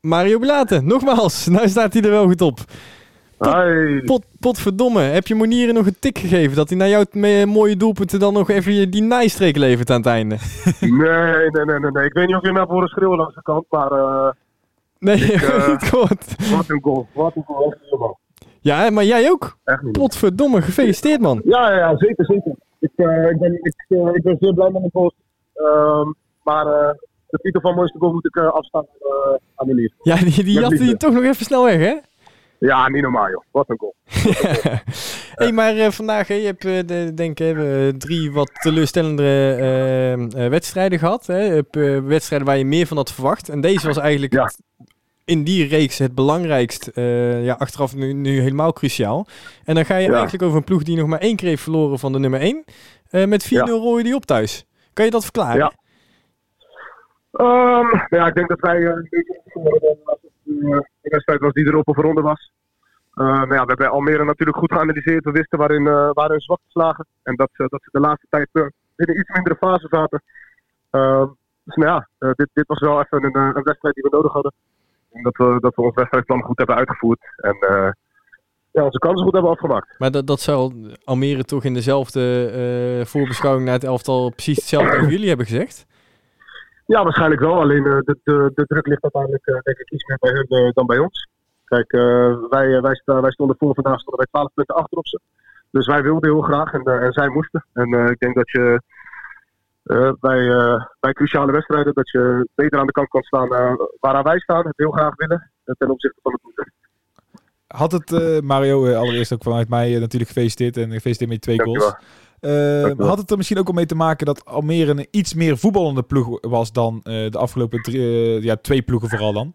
Mario Blaten, nogmaals. Nou staat hij er wel goed op. Hi. Pot, potverdomme, heb je Monieren nog een tik gegeven dat hij naar jouw mooie doelpunten dan nog even die nijstreek levert aan het einde? Nee, nee, nee, nee, nee. Ik weet niet of je mij voor een schreeuwen langs de kant, maar eh, Nee, eh, niet gehoord. wat een goal. Wat een goal. Ja, maar jij ook. Echt niet. Potverdomme, gefeliciteerd man. Ja, ja, ja, zeker, zeker. Ik, eh, ik, ben, ik, eh, ik ben zeer blij met mijn post. Ehm, maar eh, de titel van mooiste goal moet ik eh, afstaan eh, aan de lief. Ja, die, die Met jatte je toch nog even snel weg, hè? Ja, niet normaal joh. Wat een goal. hey, maar eh, vandaag, hè, je hebt de, denk ik eh, drie wat teleurstellende wedstrijden gehad. Hè? Wedstrijden waar je meer van had verwacht. En deze was eigenlijk Ja. het- in die reeks het belangrijkst. ja, achteraf nu, nu helemaal cruciaal. En dan ga je Ja. eigenlijk over een ploeg die nog maar één keer heeft verloren van de nummer 1. met 4-0 Ja. rooien die op thuis. Kan je dat verklaren? Ja. Ehm, ja, ik denk dat wij eh, een beetje zijn als het eh, de wedstrijd was die erop of ronde was. Eh, nou ja, we hebben Almere natuurlijk goed geanalyseerd. We wisten waarin, eh waar hun lagen. En dat, dat ze de laatste tijd in een iets mindere fase zaten. Ehm, dus nou ja, dit, dit was wel even een, een wedstrijd die we nodig hadden. En dat we, dat we ons wedstrijdplan goed hebben uitgevoerd. En ja, onze kansen goed hebben afgemaakt. Maar dat, dat zou Almere toch in dezelfde voorbeschouwing naar het elftal precies hetzelfde over jullie hebben gezegd? Ja, waarschijnlijk wel. Alleen eh, de, de, de druk ligt uiteindelijk eh, denk ik iets meer bij hun eh, dan bij ons. Kijk, wij, wij, wij stonden voor vandaag stonden wij 12 punten achter op ze. Dus wij wilden heel graag en, en zij moesten. En ik denk dat je bij, bij cruciale wedstrijden dat je beter aan de kant kan staan eh, waaraan wij staan. Het heel graag willen ten opzichte van het moeten. Had het, Mario, allereerst ook vanuit mij natuurlijk gefeliciteerd en gefeliciteerd met je twee goals. Had het er misschien ook al mee te maken dat Almere een iets meer voetballende ploeg was dan eh, de afgelopen drie, eh, ja, twee ploegen vooral dan?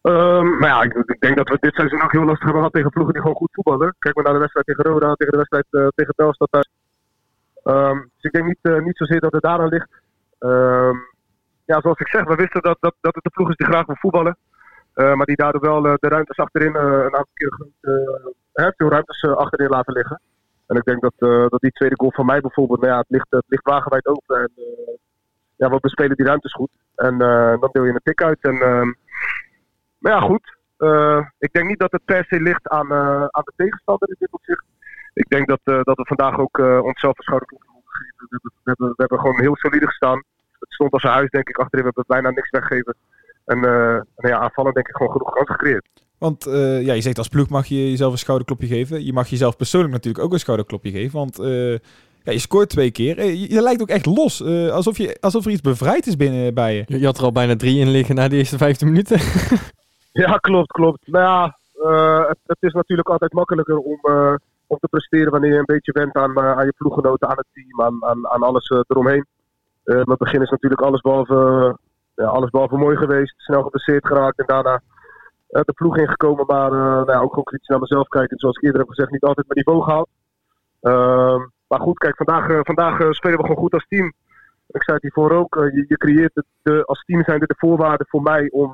Ehm, maar ja, ik, ik denk dat we dit seizoen ook heel lastig hebben gehad tegen ploegen die gewoon goed voetballen. Kijk maar naar de wedstrijd tegen Roda, tegen de wedstrijd eh, tegen Telstar thuis. Ehm, dus ik denk niet, niet zozeer dat het daaraan ligt. Ehm, ja, zoals ik zeg, we wisten dat, dat, dat het de ploeg is die graag wil voetballen. Maar die daardoor wel de ruimtes achterin een aantal keer veel ruimtes achterin laten liggen. En ik denk dat, eh, dat die tweede goal van mij bijvoorbeeld, nou ja, het ligt, het ligt wagenwijd open. En, eh, ja, we bespelen die ruimtes goed. En eh, dan deel je een tik uit. En, ehm, maar ja, goed. Ik denk niet dat het per se ligt aan, aan de tegenstander in dit opzicht. Ik denk dat, dat we vandaag ook onszelf een schouderklop moeten geven. We hebben, we, hebben, we hebben gewoon heel solide gestaan. Het stond als een huis, denk ik, achterin. We hebben bijna niks weggegeven. En nou ja, aanvallen denk ik gewoon genoeg kansen gecreëerd. Want uh, ja, je zegt als ploeg mag je jezelf een schouderklopje geven. Je mag jezelf persoonlijk natuurlijk ook een schouderklopje geven. Want uh, ja, je scoort twee keer. Je, je lijkt ook echt los. Uh, alsof, je, alsof er iets bevrijd is binnen bij je. Je had er al bijna drie in liggen na de eerste 15 minuten. ja, klopt, klopt. Nou ja, uh, het, het, is natuurlijk altijd makkelijker om, uh, om te presteren wanneer je een beetje went aan, uh, aan je ploeggenoten, aan het team, aan, aan, aan alles eromheen. Uh, met het begin is natuurlijk alles behalve, ja, alles behalve mooi geweest. Snel geblesseerd geraakt en daarna de ploeg ingekomen. Maar nou ja, ook gewoon kritisch naar mezelf kijken. Zoals ik eerder heb gezegd, niet altijd mijn niveau gehaald. Ehm, maar goed, kijk, vandaag, vandaag spelen we gewoon goed als team. Ik zei het hiervoor ook, je, je creëert de, als team zijn er de voorwaarden voor mij om,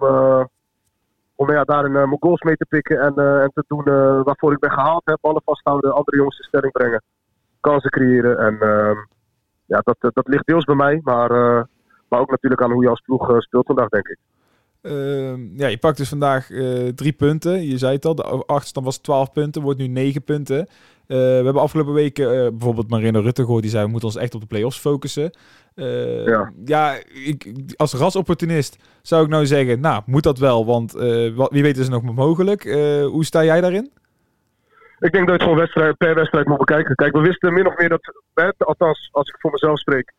om ja, daarin mijn goals mee te pikken en, en te doen waarvoor ik ben gehaald. Hè. Ballen vasthouden, andere jongens in stelling brengen, kansen creëren. En ehm, ja, dat, dat ligt deels bij mij, maar, maar ook natuurlijk aan hoe je als ploeg speelt vandaag, denk ik. Uh, ja, je pakt dus vandaag uh, drie punten. Je zei het al, de achterstand was 12 punten, wordt nu 9 punten. Uh, we hebben afgelopen weken uh, bijvoorbeeld Marino Rutte gehoord, die zei we moeten ons echt op de play-offs focussen. ja, ja ik, als rasopportunist zou ik nou zeggen, nou moet dat wel, want wie weet is er nog mogelijk. hoe sta jij daarin? Ik denk dat je het gewoon wedstrijd, per wedstrijd moet bekijken. Kijk, we wisten min of meer dat, althans als ik voor mezelf spreek,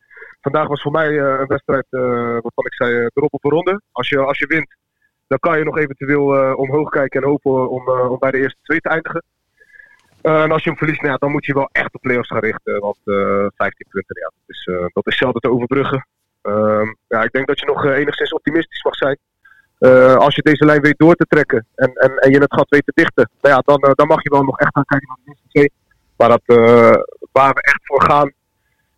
Vandaag was voor mij uh, een wedstrijd uh, waarvan ik zei uh, erop op een ronde. Als je, als je wint, dan kan je nog eventueel omhoog kijken en hopen om, om bij de eerste twee te eindigen. en als je hem verliest, nou dan moet je wel echt op play-offs gaan richten. Want 15 punten, ja, dat, is, dat is zelden te overbruggen. Ehm, ja, ik denk dat je nog enigszins optimistisch mag zijn. als je deze lijn weet door te trekken en, en, en je het gat weet te dichten, nou ja, dan, dan mag je wel nog echt gaan kijken naar de eerste twee. Maar dat, waar we echt voor gaan,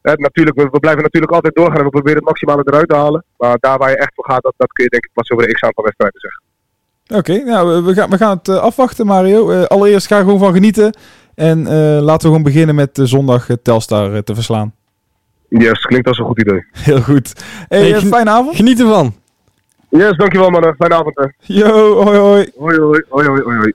He, natuurlijk, we, we, blijven natuurlijk altijd doorgaan en we proberen het maximale eruit te halen. Maar daar waar je echt voor gaat, dat, dat kun je denk ik pas over een x-aantal wedstrijden zeggen. Oké, okay, nou, we gaan, we gaan het uh, afwachten, Mario. Uh, allereerst ga gewoon van genieten. En uh, laten we gewoon beginnen met zondag Telstar te verslaan. Yes, klinkt als een goed idee. Heel goed. Hey, hey gen fijne avond. Geniet ervan. Yes, dankjewel mannen. Fijne avond hè. Yo, hoi hoi. Hoi hoi, hoi hoi, hoi hoi.